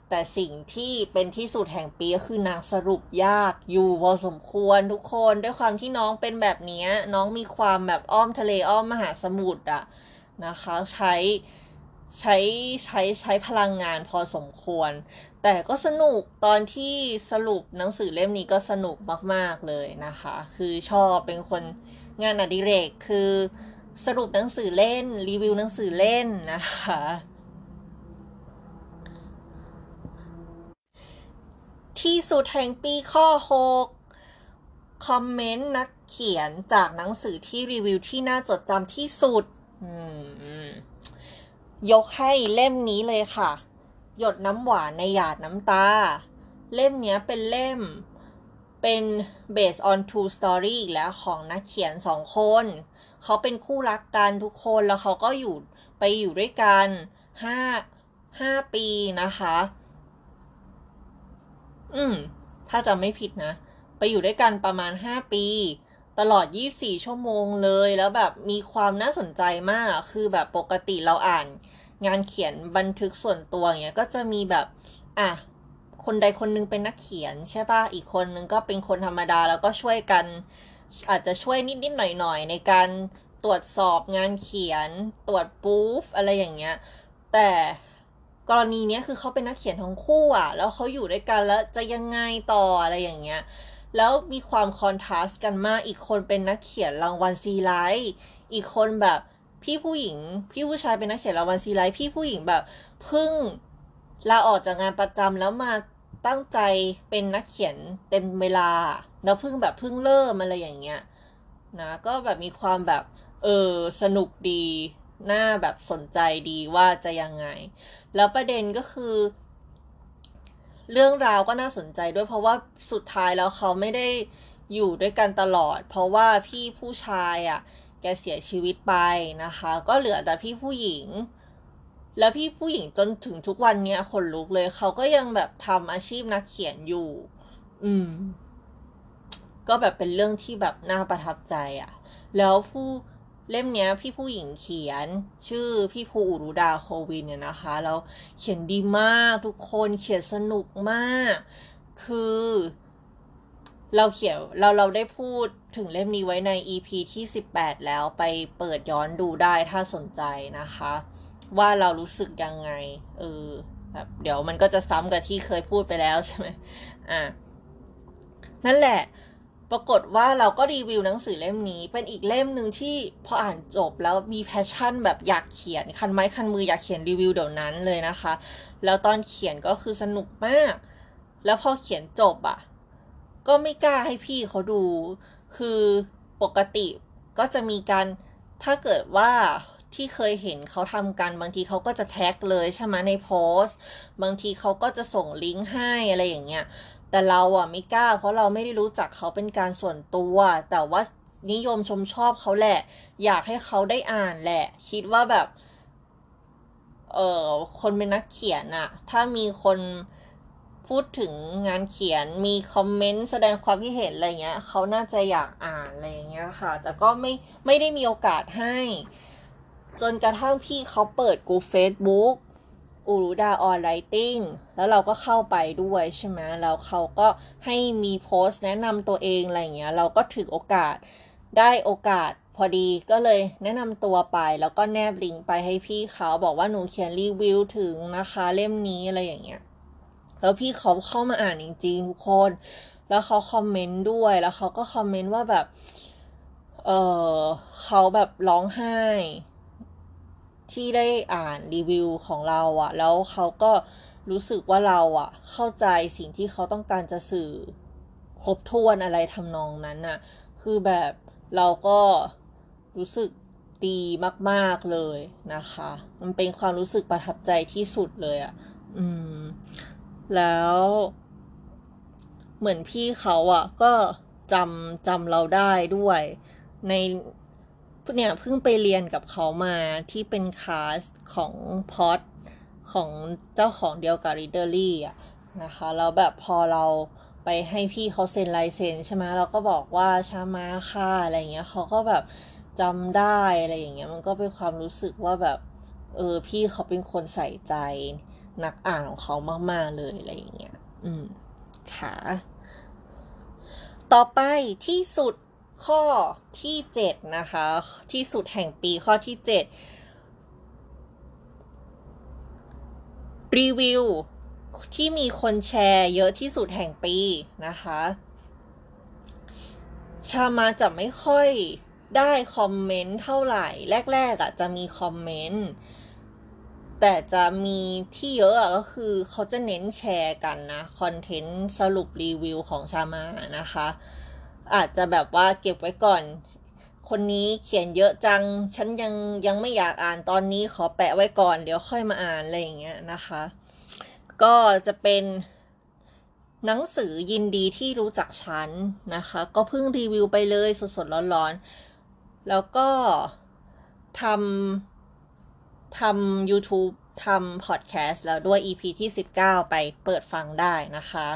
แต่สิ่งที่เป็นที่สุดแห่งปีก็คือนางสรุปยากอยู่พอสมควรทุกคนด้วยความที่น้องเป็นแบบนี้น้องมีความแบบอ้อมทะเลอ้อมมหาสมุทรอะนะคะใช้ใช้ใช้ใช้พลังงานพอสมควร แต่ก็สนุกตอนที่สรุปหนังสือเล่มนี้ก็สนุกมาก ๆ เลยนะคะ คือชอบเป็นคนงานอดิเรกคือ สรุปหนังสือเล่น รีวิวหนังสือเล่นนะคะ ที่สุดแห่งปีข้อ 6 คอมเมนต์นักเขียนจากหนังสือที่รีวิวที่น่าจดจำที่สุด ยกให้เล่มนี้เลยค่ะ หยดน้ำหวานในหยาดน้ำตา เล่มนี้เป็นเล่มเป็น based on true story อีกแล้วของนักเขียนสองคน เขาเป็นคู่รักกันทุกคนแล้วเขาก็อยู่ไปอยู่ด้วยกันห้าห้าปีนะคะ อืม ถ้าจะไม่ผิดนะ ไปอยู่ด้วยกันประมาณห้าปี ตลอดยี่บสี่ชั่วโมงเลยแล้วแบบมีความน่าสนใจมากคือแบบปกติเราอ่าน งานเขียนบันทึกส่วนตัวเงี้ยก็จะมีแบบ อะคนใดคนหนึงเป็นนักเขียนใช่ป่ะ อีกคนนึงก็เป็นคนธรรมดาแล้วก็ช่วยกัน อาจจะช่วยนิดๆหน่อยๆ ในการตรวจสอบงานเขียน ตรวจปูฟอะไรอย่างเงี้ย แต่กรณีเนี้ยคือเขาเป็นนักเขียนทั้งคู่อะ แล้วเขาอยู่ด้วยกันแล้วจะยังไงต่ออะไรอย่างเงี้ย แล้วมีความคอนทราสต์กันมาก อีกคนเป็นนักเขียนรางวัลซีไลท์อีกคนแบบพี่ผู้หญิง พี่ผู้ชายเป็นนักเขียนรางวัลซีไลท์พี่ผู้หญิงแบบเพิ่งลาออกจากงานประจำแล้วมา ตั้งใจเป็นนักเขียนเต็มเวลา แล้วเพิ่งแบบเพิ่งเริ่มอะไรอย่างเงี้ยนะก็แบบมีความแบบเออสนุกดีน่าแบบสนใจดีว่าจะยังไง แล้วประเด็นก็คือ เรื่องราวก็น่าสนใจด้วยเพราะว่าสุดท้ายแล้วเขาไม่ได้อยู่ด้วยกันตลอด เพราะว่าพี่ผู้ชายอะ่ะแกเสียชีวิตไปนะคะ ก็เหลือแต่พี่ผู้หญิง แล้วพี่ผู้หญิงจนถึงทุกวันนี้คนลุกเลยเขาก็ยังแบบทำอาชีพนักเขียนอยู่ อืม ก็แบบเป็นเรื่องที่แบบน่าประทับใจอะ่ะ แล้วผู้เล่มเนี้ย พี่ผู้หญิงเขียน ชื่อพี่ภูอุรุดาโควินเนี่ยนะคะ แล้วเขียนดีมากทุกคนเขียนสนุกมาก คือ เราเขียนเราเราได้พูดถึงเล่มนี้ไว้ใน EP ที่ 18 แล้วไปเปิดย้อนดูได้ถ้าสนใจนะคะ ว่าเรารู้สึกยังไง เออแบบเดี๋ยวมันก็จะซ้ำกับที่เคยพูดไปแล้วใช่ไหมอะนั่นแหละ ปรากฏว่าเราก็รีวิวหนังสือเล่มนี้ เป็นอีกเล่มหนึ่งที่พออ่านจบแล้วมี passion แบบอยากเขียน คันไม้คันมืออยากเขียนรีวิวเดี๋ยวนั้นเลยนะคะ แล้วตอนเขียนก็คือสนุกมาก แล้วพอเขียนจบอะ่ะ ก็ไม่กล้าให้พี่เขาดู คือปกติก็จะมีการถ้าเกิดว่า ที่เคยเห็นเขาทำกันบางทีเขาก็จะแท็กเลยใช่ไหมในโพสต์ บางทีเขาก็จะส่งลิงก์ให้อะไรอย่างเงี้ยแต่เราอะไม่กล้า เพราะเราไม่ได้รู้จักเขาเป็นการส่วนตัว แต่ว่านิยมชมชอบเขาแหละ อยากให้เขาได้อ่านแหละ คิดว่าแบบ เออคนเป็นนักเขียนอะถ้ามีคนพูดถึงงานเขียนมีคอมเมนต์แสดงความคิดเห็นอะไรเงี้ยเขาน่าจะอยากอ่านอะไรเงี้ยค่ะ แต่ก็ไม่ไม่ได้มีโอกาสให้ จนกระทั่งพี่เขาเปิดกูเฟซบุ๊กอูรุดาออนไลติ้งแล้วเราก็เข้าไปด้วยใช่ไหมแล้วเขาก็ให้มีโพสต์แนะนำตัวเองอะไรเงี้ย เราก็ถือโอกาสได้โอกาสพอดีก็เลยแนะนำตัวไปแล้วก็แนบลิงก์ไปให้พี่เขาบอกว่าหนูเขียนรีวิวถึงนะคะเล่มนี้อะไรอย่างเงี้ยแล้วพี่เขาเข้ามาอ่านจริงๆทุกคน แล้วเขาคอมเมนต์ด้วยแล้วเขาก็คอมเมนต์ว่าแบบ เออเขาแบบร้องไห้ ที่ได้อ่านรีวิวของเราอะแล้วเขาก็รู้สึกว่าเราอะเข้าใจสิ่งที่เขาต้องการจะสื่อครบถ้วนอะไรทำนองนั้นอะคือแบบเราก็รู้สึกดีมาก ๆ เลยนะคะ มันเป็นความรู้สึกประทับใจที่สุดเลยอะอืม แล้ว เหมือนพี่เขาอะก็จำจำเราได้ด้วย ใน เนี่ยเพิ่งไปเรียนกับเขามาที่เป็นคลาสของพอดของเจ้าของเดียวกับริเดอรี่อะนะคะแล้วแบบพอเราไปให้พี่เขาเซ็นลายเซ็นใช่ไหมเราก็บอกว่าชามาค่ะอะไรเงี้ยเขาก็แบบจำได้อะไรอย่างเงี้ยมันก็เป็นความรู้สึกว่าแบบเออพี่เขาเป็นคนใส่ใจนักอ่านของเขามาก ๆ เลยอะไรอย่างเงี้ย อืม ค่ะ ต่อไปที่สุด ข้อที่ 7 นะคะ ที่สุดแห่งปีข้อที่ 7 รีวิว ที่มีคนแชร์เยอะที่สุดแห่งปีนะคะ ชามาจะไม่ค่อยได้คอมเมนต์เท่าไหร่ แรกๆอะจะมีคอมเมนต์แต่จะมีที่เยอะอะก็คือเขาจะเน้นแชร์กันนะ คอนเทนต์สรุปรีวิวของชามานะคะ อาจจะแบบว่าเก็บไว้ก่อน คนนี้เขียนเยอะจัง ฉันยังยังไม่อยากอ่านตอนนี้ขอแปะไว้ก่อน เดี๋ยวค่อยมาอ่านอะไรอย่างเงี้ยนะคะ ก็จะเป็นหนังสือยินดีที่รู้จักฉันนะคะ ก็เพิ่งรีวิวไปเลยสดๆร้อนๆ แล้วก็ทำทำ YouTube ทำพอดแคสต์แล้วด้วย EP ที่ 19 ไปเปิดฟังได้นะคะ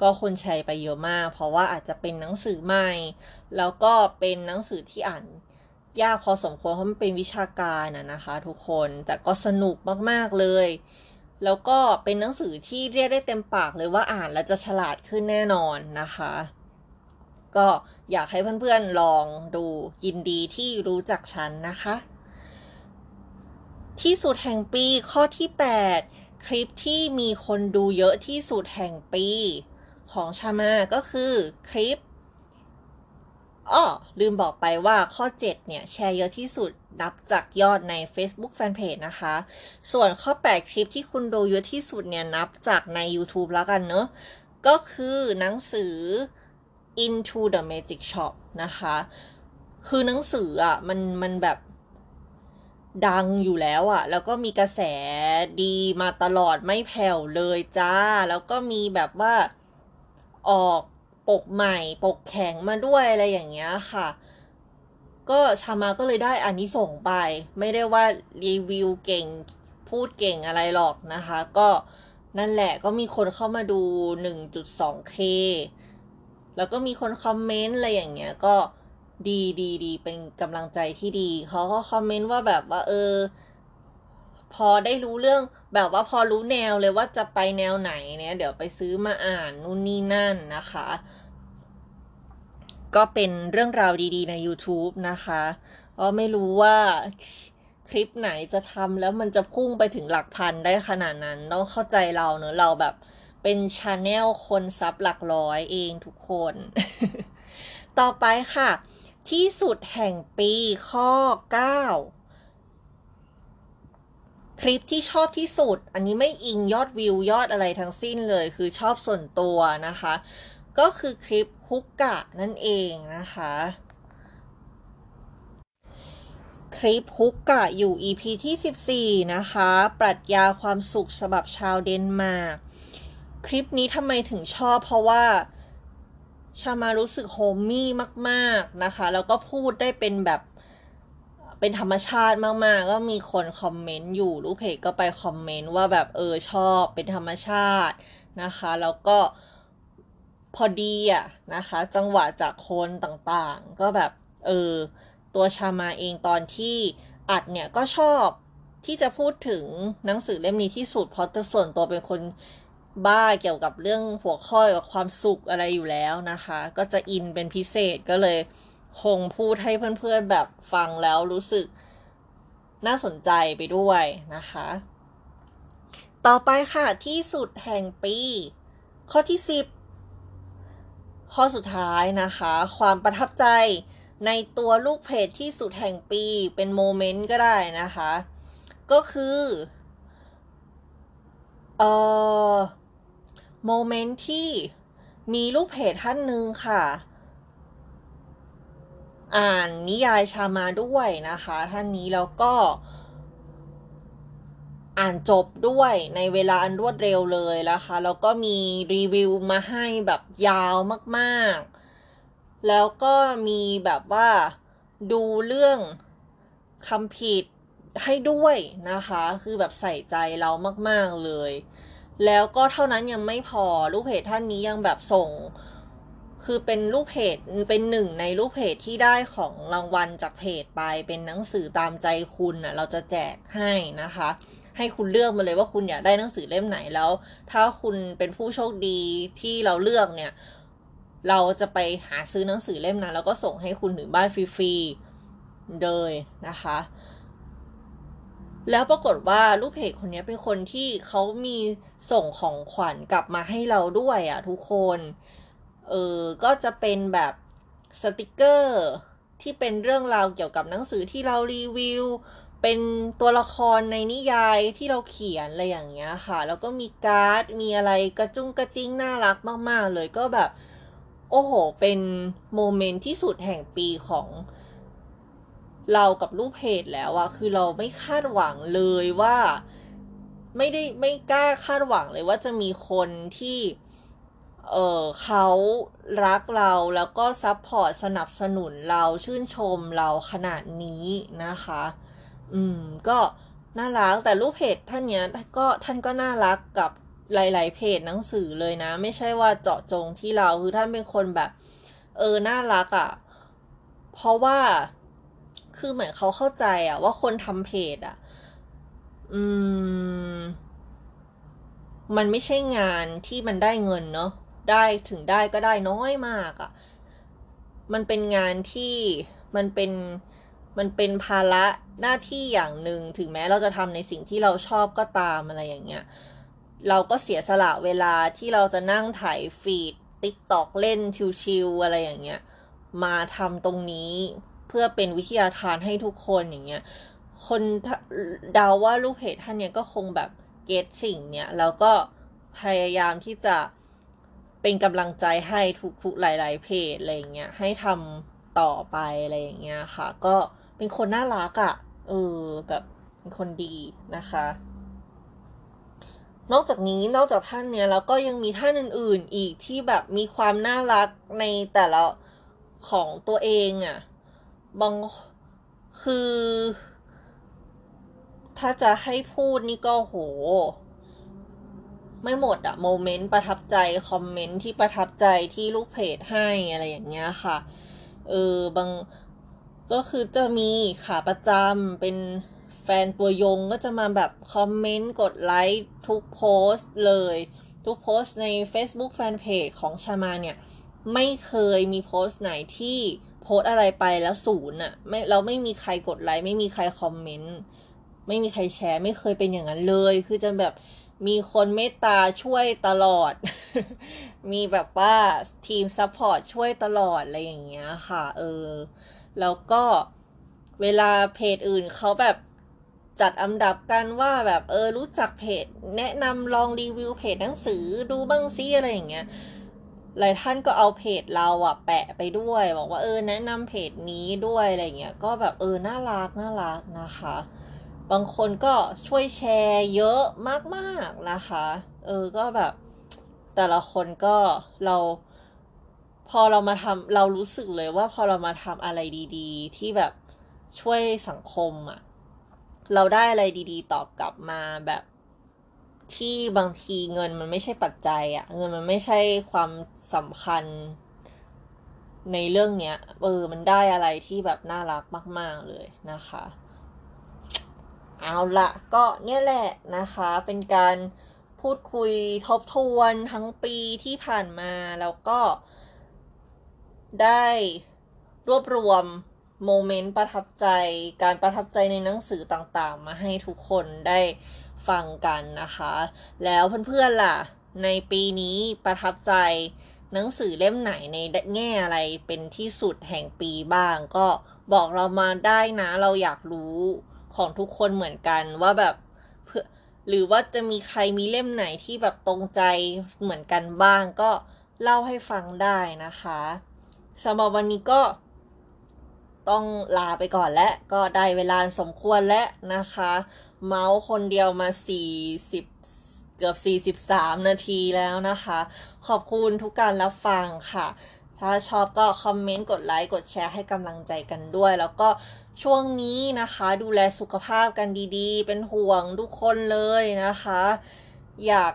ก็คนแชร์ไปเยอะมาก เพราะว่าอาจจะเป็นหนังสือใหม่ แล้วก็เป็นหนังสือที่อ่านยากพอสมควรเพราะมันเป็นวิชาการนะนะคะทุกคนแต่ก็สนุกมากๆเลย แล้วก็เป็นหนังสือที่เรียกได้เต็มปากเลยว่าอ่านแล้วจะฉลาดขึ้นแน่นอนนะคะ ก็อยากให้เพื่อนๆลองดูยินดีที่รู้จักฉันนะคะ ที่สุดแห่งปีข้อที่ 8 คลิปที่มีคนดูเยอะที่สุดแห่งปี ของชามาก็คือคลิปอ้อลืมบอกไปว่าข้อ 7 เนี่ย แชร์เยอะที่สุดนับจากยอดใน Facebook Fanpage นะคะ ส่วนข้อ 8 คลิปที่คุณดูเยอะที่สุดเนี่ย นับจากใน YouTube แล้วกันเนอะ ก็คือหนังสือ Into the Magic Shop นะคะ คือหนังสืออะ มันมันแบบดังอยู่แล้วอะ่ะ แล้วก็มีกระแสดีมาตลอดไม่แผ่วเลยจ้า แล้วก็มีแบบว่า ออกปกใหม่ ปกแข็งมาด้วยอะไรอย่างเงี้ยค่ะ ก็ชามาก็เลยได้อันนี้ส่งไป ไม่ได้ว่ารีวิวเก่งพูดเก่งอะไรหรอกนะคะ ก็นั่นแหละก็มีคนเข้ามาดู 1.2K แล้วก็มีคนคอมเมนต์อะไรอย่างเงี้ยก็ดีดีดีเป็นกำลังใจที่ดี เขาก็คอมเมนต์ว่าแบบว่าเออ พอได้รู้เรื่องแบบว่าพอรู้แนวเลยว่าจะไปแนวไหนเนี่ย เดี๋ยวไปซื้อมาอ่านนู่นนี่นั่นนะคะ ก็เป็นเรื่องราวดีๆใน YouTube นะคะก็ไม่รู้ว่าคลิปไหนจะทำแล้วมันจะพุ่งไปถึงหลักพันได้ขนาดนั้นต้องเข้าใจเราเนอะเราแบบเป็น channel คน sub หลักร้อยเองทุกคน ต่อไปค่ะ ที่สุดแห่งปีข้อ 9 คลิปที่ชอบที่สุด อันนี้ไม่อิงยอดวิวยอดอะไรทั้งสิ้นเลย คือชอบส่วนตัวนะคะ ก็คือคลิปฮุกกะนั่นเองนะคะ คลิปฮุกกะอยู่ EP ที่ 14 นะคะ ปรัชญาความสุขฉบับชาวเดนมาร์กคลิปนี้ทำไมถึงชอบเพราะว่าชามารู้สึกโฮมมี่มาก ๆ นะคะ แล้วก็พูดได้เป็นแบบ เป็นธรรมชาติมาก ๆ ก็มีคนคอมเมนต์อยู่ลูกเพจก็ไปคอมเมนต์ว่าแบบเออชอบเป็นธรรมชาตินะคะ แล้วก็พอดีอะนะคะ จังหวะจากคนต่างๆ ก็แบบเออตัวชามาเองตอนที่อัดเนี่ยก็ชอบที่จะพูดถึงหนังสือเล่มนี้ที่สุดเพราะตัวส่วนตัวเป็นคนบ้าเกี่ยวกับเรื่องหัวข้อกับความสุขอะไรอยู่แล้วนะคะ ก็จะอินเป็นพิเศษก็เลย คงพูดให้เพื่อนๆแบบฟังแล้วรู้สึกน่าสนใจไปด้วยนะคะ ต่อไปค่ะที่สุดแห่งปี ข้อที่ 10 ข้อสุดท้ายนะคะ ความประทับใจในตัวลูกเพจที่สุดแห่งปีเป็นโมเมนต์ก็ได้นะคะ ก็คือ เอ่อ โมเมนต์ที่มีลูกเพจท่านหนึ่งค่ะ อ่านนิยายชามาด้วยนะคะ ท่านนี้แล้วก็ อ่านจบด้วยในเวลาอันรวดเร็วเลยนะคะแล้วก็มีรีวิวมาให้แบบยาวมากๆ แล้วก็มีแบบว่าดูเรื่องคำผิดให้ด้วยนะคะ คือแบบใส่ใจเรามาก ๆเลย แล้วก็เท่านั้นยังไม่พอลูกเพจท่านนี้ยังแบบส่ง คือเป็นลูกเพจเป็นหนึ่งในลูกเพจที่ได้ของรางวัลจากเพจไปเป็นหนังสือตามใจคุณอะ เราจะแจกให้นะคะ ให้คุณเลือกมาเลยว่าคุณอยากได้หนังสือเล่มไหนแล้ว ถ้าคุณเป็นผู้โชคดีที่เราเลือกเนี่ย เราจะไปหาซื้อหนังสือเล่มนั้น แล้วก็ส่งให้คุณถึงบ้านฟรีๆเลยนะคะ แล้วปรากฏว่าลูกเพจคนนี้เป็นคนที่เขามีส่งของขวัญกลับมาให้เราด้วยอะทุกคน เออก็จะเป็นแบบสติกเกอร์ที่เป็นเรื่องราวเกี่ยวกับหนังสือที่เรารีวิว เป็นตัวละครในนิยายที่เราเขียนอะไรอย่างเงี้ยค่ะ แล้วก็มีการ์ด มีอะไรกระจุงกระจิ้งน่ารักมาก ๆ เลยก็แบบ โอ้โห เป็น moment ที่สุดแห่งปีของเรากับลูกเพจแล้วอะคือเราไม่คาดหวังเลยว่า ไม่ได้ไม่กล้าคาดหวังเลยว่าจะมีคนที่ เออเขารักเราแล้วก็ support สนับสนุนเราชื่นชมเราขนาดนี้นะคะ อืม ก็น่ารักแต่ลูกเพจท่านเนี้ยก็ท่านก็น่ารักกับหลาย ๆ เพจหนังสือเลยนะ ไม่ใช่ว่าเจาะจงที่เราคือท่านเป็นคนแบบ เออน่ารักอะ่ะ เพราะว่าคือเหมือนเขาเข้าใจอะว่าคนทำเพจอะอืม มันไม่ใช่งานที่มันได้เงินเนาะ ได้ถึงได้ก็ได้น้อยมากอะ่ะ มันเป็นงานที่มันเป็นมันเป็นภาระหน้าที่อย่างหนึ่งถึงแม้เราจะทำในสิ่งที่เราชอบก็ตามอะไรอย่างเงี้ย เราก็เสียสละเวลาที่เราจะนั่งถ่ายฟีดติ๊กตอกเล่นชิวๆอะไรอย่างเงี้ย มาทำตรงนี้เพื่อเป็นวิทยาทานให้ทุกคนอย่างเงี้ย คนเดาว่าลูกเพจท่านเนี้ยก็คงแบบเก็ตสิ่งเนี้ยแล้วก็พยายามที่จะ เป็นกำลังใจให้ทุกๆหลาย ๆ เพจอะไรเงี้ยให้ทำต่อไปอะไรอย่างเงี้ยค่ะ ก็เป็นคนน่ารักอะ่ะเออแบบเป็นคนดีนะคะ นอกจากนี้นอกจากท่านเนี้ยแล้วก็ยังมีท่านอื่น ๆ อีกที่แบบมีความน่ารักในแต่ละของตัวเองอะ่ะบางคือ ถ้าจะให้พูดนี่ก็โห ไม่หมดอะโมเมนต์ประทับใจ คอมเมนต์ที่ประทับใจที่ลูกเพจให้อะไรอย่างเงี้ยค่ะ เออบางก็คือจะมีขาประจำเป็นแฟนตัวยงก็จะมาแบบคอมเมนต์กดไลค์ทุกโพสต์เลย ทุกโพสต์ใน Facebook Fanpage ของชามาเนี่ย ไม่เคยมีโพสต์ไหนที่โพสอะไรไปแล้วศูนย์อะไม่เราไม่มีใครกดไลค์ไม่มีใครคอมเมนต์ไม่มีใครแชร์ ไม่เคยเป็นอย่างนั้นเลย คือจะแบบ มีคนเมตตาช่วยตลอด มีแบบว่าทีม support ช่วยตลอดอะไรอย่างเงี้ยค่ะ เออ แล้วก็เวลาเพจอื่นเขาแบบจัดอันดับกันว่าแบบเออรู้จักเพจ แนะนำลองรีวิวเพจหนังสือดูบ้างซิอะไรอย่างเงี้ยหลายท่านก็เอาเพจเราอะแปะไปด้วย บอกว่าเออแนะนำเพจนี้ด้วยอะไรเงี้ยก็แบบเออน่ารักน่ารักนะคะ บางคนก็ช่วยแชร์เยอะมากๆนะคะ เออ ก็แบบแต่ละคนก็เราพอเรามาทำเรารู้สึกเลยว่าพอเรามาทำอะไรดีๆ ที่แบบช่วยสังคมอะ่ะ เราได้อะไรดีๆ ตอบกลับมาแบบที่บางทีเงินมันไม่ใช่ปัจจัยอะ่ะ เงินมันไม่ใช่ความสำคัญในเรื่องเนี้ย เออ มันได้อะไรที่แบบน่ารักมาก ๆเลยนะคะ เอาละก็เนี่ยแหละนะคะ เป็นการพูดคุยทบทวนทั้งปีที่ผ่านมาแล้วก็ได้รวบรวมโมเมนต์ประทับใจ การประทับใจในหนังสือต่างๆ มาให้ทุกคนได้ฟังกันนะคะ แล้วเพื่อนๆล่ะ ในปีนี้ประทับใจหนังสือเล่มไหนในแง่อะไรเป็นที่สุดแห่งปีบ้าง ก็บอกเรามาได้นะเราอยากรู้ ของทุกคนเหมือนกันว่าแบบเพื่อหรือว่าจะมีใครมีเล่มไหนที่แบบตรงใจเหมือนกันบ้างก็เล่าให้ฟังได้นะคะสำหรับวันนี้ก็ต้องลาไปก่อนและก็ได้เวลาสมควรแล้วนะคะ เมาส์คนเดียวมา 40 เกือบ 43 นาทีแล้วนะคะ ขอบคุณทุกการรับฟังค่ะ ถ้าชอบก็คอมเมนต์ กดไลค์ กดแชร์ให้กำลังใจกันด้วย แล้วก็ ช่วงนี้นะคะ ดูแลสุขภาพกันดีๆ เป็นห่วงทุกคนเลยนะคะ อยาก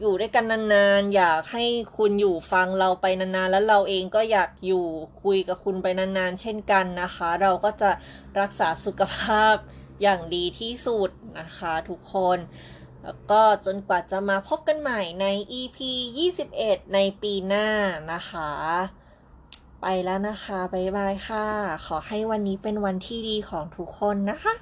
อยู่ด้วยกันนานๆ อยากให้คุณอยู่ฟังเราไปนานๆ แล้วเราเองก็อยากอยู่คุยกับคุณไปนานๆ เช่นกันนะคะ เราก็จะรักษาสุขภาพอย่างดีที่สุดนะคะทุกคน แล้วก็จนกว่าจะมาพบกันใหม่ใน EP 21 ในปีหน้านะคะ ไปแล้วนะคะ บ๊ายบายค่ะ ขอให้วันนี้เป็นวันที่ดีของทุกคนนะคะ